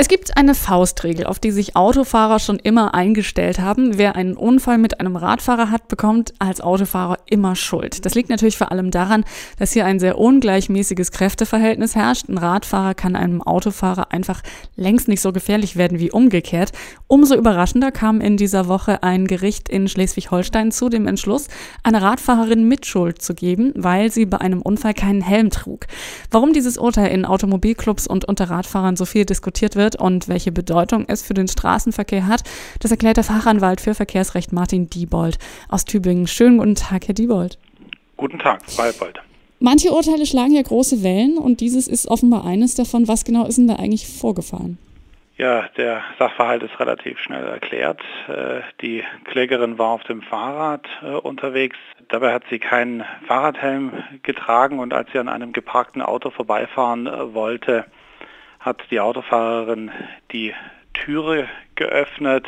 Es gibt eine Faustregel, auf die sich Autofahrer schon immer eingestellt haben. Wer einen Unfall mit einem Radfahrer hat, bekommt als Autofahrer immer Schuld. Das liegt natürlich vor allem daran, dass hier ein sehr ungleichmäßiges Kräfteverhältnis herrscht. Ein Radfahrer kann einem Autofahrer einfach längst nicht so gefährlich werden wie umgekehrt. Umso überraschender kam in dieser Woche ein Gericht in Schleswig-Holstein zu dem Entschluss, einer Radfahrerin Mitschuld zu geben, weil sie bei einem Unfall keinen Helm trug. Warum dieses Urteil in Automobilclubs und unter Radfahrern so viel diskutiert wird, wird und welche Bedeutung es für den Straßenverkehr hat, das erklärt der Fachanwalt für Verkehrsrecht Martin Diebold aus Tübingen. Schönen guten Tag, Herr Diebold. Guten Tag, Balbold. Manche Urteile schlagen ja große Wellen und dieses ist offenbar eines davon. Was genau ist denn da eigentlich vorgefallen? Ja, der Sachverhalt ist relativ schnell erklärt. Äh, die Klägerin war auf dem Fahrrad äh, unterwegs. Dabei hat sie keinen Fahrradhelm getragen und als sie an einem geparkten Auto vorbeifahren äh, wollte, hat die Autofahrerin die Türe geöffnet.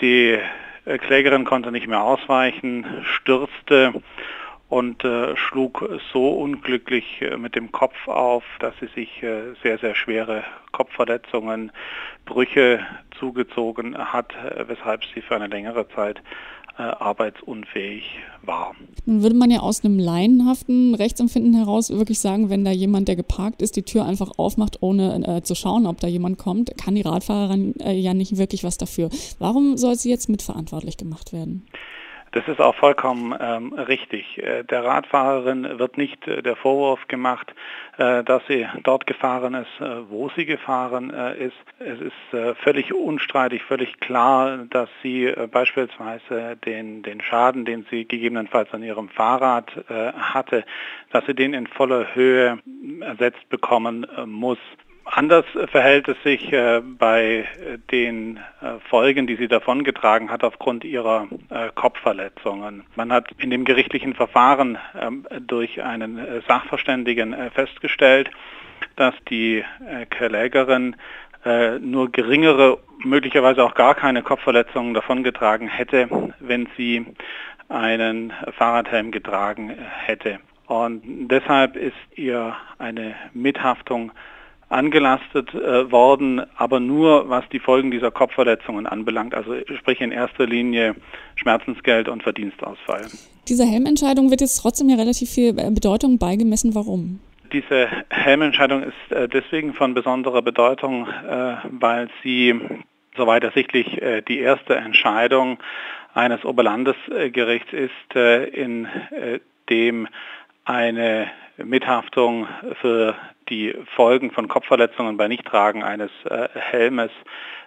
Die Klägerin konnte nicht mehr ausweichen, stürzte und äh, schlug so unglücklich äh, mit dem Kopf auf, dass sie sich äh, sehr, sehr schwere Kopfverletzungen, Brüche zugezogen hat, äh, weshalb sie für eine längere Zeit äh, arbeitsunfähig war. Nun würde man ja aus einem laienhaften Rechtsempfinden heraus wirklich sagen, wenn da jemand, der geparkt ist, die Tür einfach aufmacht, ohne äh, zu schauen, ob da jemand kommt, kann die Radfahrerin ja nicht wirklich was dafür. Warum soll sie jetzt mitverantwortlich gemacht werden? Das ist auch vollkommen ähm, richtig. Äh, der Radfahrerin wird nicht äh, der Vorwurf gemacht, äh, dass sie dort gefahren ist, äh, wo sie gefahren äh, ist. Es ist völlig unstreitig, völlig klar, dass sie beispielsweise den, den Schaden, den sie gegebenenfalls an ihrem Fahrrad hatte, dass sie den in voller Höhe ersetzt bekommen muss. Anders verhält es sich äh, bei den äh, Folgen, die sie davongetragen hat aufgrund ihrer äh, Kopfverletzungen. Man hat in dem gerichtlichen Verfahren ähm, durch einen äh, Sachverständigen äh, festgestellt, dass die äh, Klägerin nur geringere, möglicherweise auch gar keine Kopfverletzungen davongetragen hätte, wenn sie einen Fahrradhelm getragen hätte. Und deshalb ist ihr eine Mithaftung angelastet äh, worden, aber nur was die Folgen dieser Kopfverletzungen anbelangt, also sprich in erster Linie Schmerzensgeld und Verdienstausfall. Dieser Helmentscheidung wird jetzt trotzdem ja relativ viel äh, Bedeutung beigemessen. Warum? Diese Helmentscheidung ist äh, deswegen von besonderer Bedeutung, äh, weil sie soweit ersichtlich äh, die erste Entscheidung eines Oberlandesgerichts ist, äh, in dem eine Mithaftung für die Folgen von Kopfverletzungen bei Nichttragen eines äh, Helmes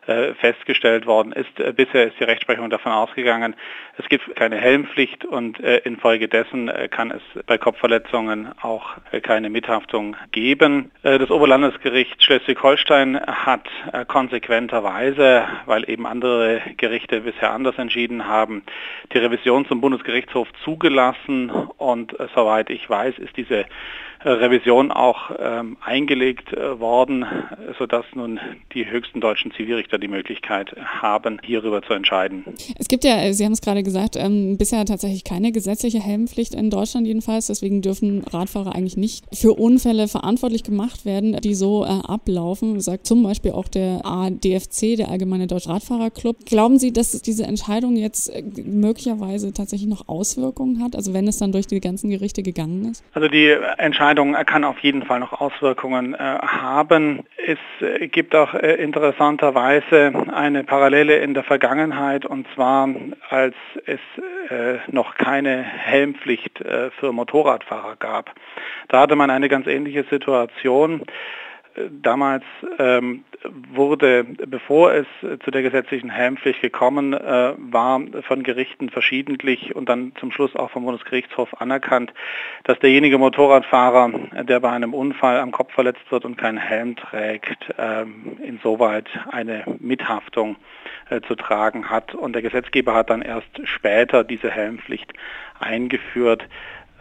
festgestellt worden ist. Äh, bisher ist die Rechtsprechung davon ausgegangen, es gibt keine Helmpflicht und äh, infolgedessen äh, kann es bei Kopfverletzungen auch äh, keine Mithaftung geben. das Oberlandesgericht Schleswig-Holstein hat konsequenterweise, weil eben andere Gerichte bisher anders entschieden haben, die Revision zum Bundesgerichtshof zugelassen und soweit ich weiß, ist diese Revision auch ähm, eingelegt äh, worden, sodass nun die höchsten deutschen Zivilrichter die Möglichkeit haben, hierüber zu entscheiden. Es gibt ja, Sie haben es gerade gesagt, ähm, bisher tatsächlich keine gesetzliche Helmpflicht in Deutschland jedenfalls. Deswegen dürfen Radfahrer eigentlich nicht für Unfälle verantwortlich gemacht werden, die so äh, ablaufen, sagt zum Beispiel auch der ADFC, der Allgemeine Deutsche Radfahrerclub. Glauben Sie, dass diese Entscheidung jetzt äh, möglicherweise tatsächlich noch Auswirkungen hat, also wenn es dann durch die ganzen Gerichte gegangen ist? Also die Entscheidung Entscheidung kann auf jeden Fall noch Auswirkungen äh, haben. Es äh, gibt auch äh, interessanterweise eine Parallele in der Vergangenheit und zwar als es äh, noch keine Helmpflicht äh, für Motorradfahrer gab. Da hatte man eine ganz ähnliche Situation. Damals ähm, wurde, bevor es zu der gesetzlichen Helmpflicht gekommen äh, war, von Gerichten verschiedentlich und dann zum Schluss auch vom Bundesgerichtshof anerkannt, dass derjenige Motorradfahrer, der bei einem Unfall am Kopf verletzt wird und keinen Helm trägt, äh, insoweit eine Mithaftung äh, zu tragen hat. Und der Gesetzgeber hat dann erst später diese Helmpflicht eingeführt.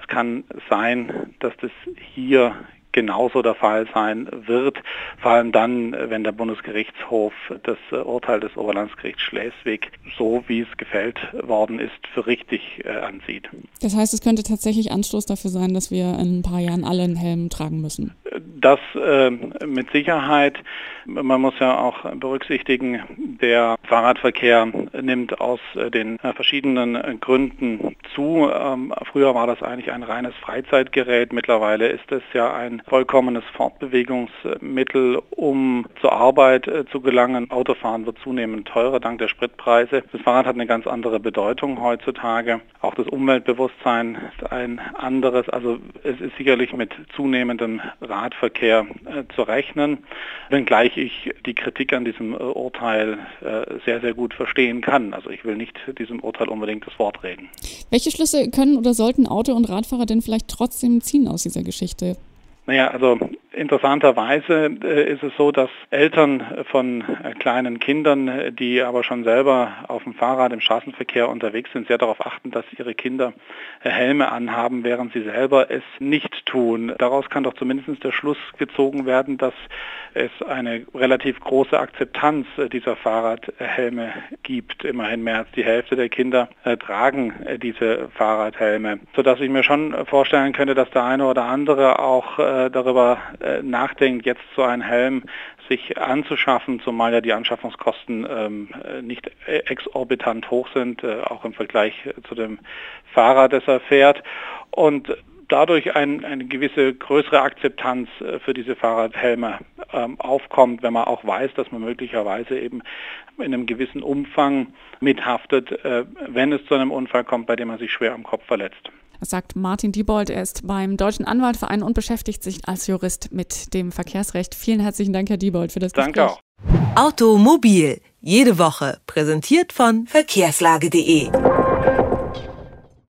Es kann sein, dass das hier genauso der Fall sein wird, vor allem dann, wenn der Bundesgerichtshof das Urteil des Oberlandesgerichts Schleswig, so wie es gefällt worden ist, für richtig äh, ansieht. Das heißt, es könnte tatsächlich Anstoß dafür sein, dass wir in ein paar Jahren alle einen Helm tragen müssen. Das äh, mit Sicherheit. Man muss ja auch berücksichtigen, der Fahrradverkehr nimmt aus äh, den äh, verschiedenen Gründen zu. Ähm, früher war das eigentlich ein reines Freizeitgerät. Mittlerweile ist es ja ein vollkommenes Fortbewegungsmittel, um zur Arbeit äh, zu gelangen. Autofahren wird zunehmend teurer dank der Spritpreise. Das Fahrrad hat eine ganz andere Bedeutung heutzutage. Auch das Umweltbewusstsein ist ein anderes. Also es ist sicherlich mit zunehmendem Radverkehr zu rechnen, wenngleich ich die Kritik an diesem Urteil sehr, sehr gut verstehen kann. Also ich will nicht diesem Urteil unbedingt das Wort reden. Welche Schlüsse können oder sollten Auto- und Radfahrer denn vielleicht trotzdem ziehen aus dieser Geschichte? Naja, also interessanterweise äh, ist es so, dass Eltern von äh, kleinen Kindern, äh, die aber schon selber auf dem Fahrrad im Straßenverkehr unterwegs sind, sehr darauf achten, dass ihre Kinder Helme anhaben, während sie selber es nicht tun. Daraus kann doch zumindest der Schluss gezogen werden, dass es eine relativ große Akzeptanz dieser Fahrradhelme gibt. Immerhin mehr als die Hälfte der Kinder tragen diese Fahrradhelme, sodass ich mir schon vorstellen könnte, dass der eine oder andere auch äh, darüber äh, nachdenkt, jetzt so einen Helm sich anzuschaffen, zumal ja die Anschaffungskosten ähm, nicht exorbitant hoch sind, äh, auch im Vergleich zu dem Fahrrad, das er fährt. Und dadurch ein, eine gewisse größere Akzeptanz für diese Fahrradhelme ähm, aufkommt, wenn man auch weiß, dass man möglicherweise eben in einem gewissen Umfang mithaftet, äh, wenn es zu einem Unfall kommt, bei dem man sich schwer am Kopf verletzt. Das sagt Martin Diebold. Er ist beim Deutschen Anwaltverein und beschäftigt sich als Jurist mit dem Verkehrsrecht. Vielen herzlichen Dank, Herr Diebold, für das Danke Gespräch. Danke auch. Automobil. Jede Woche. Präsentiert von Verkehrslage.de.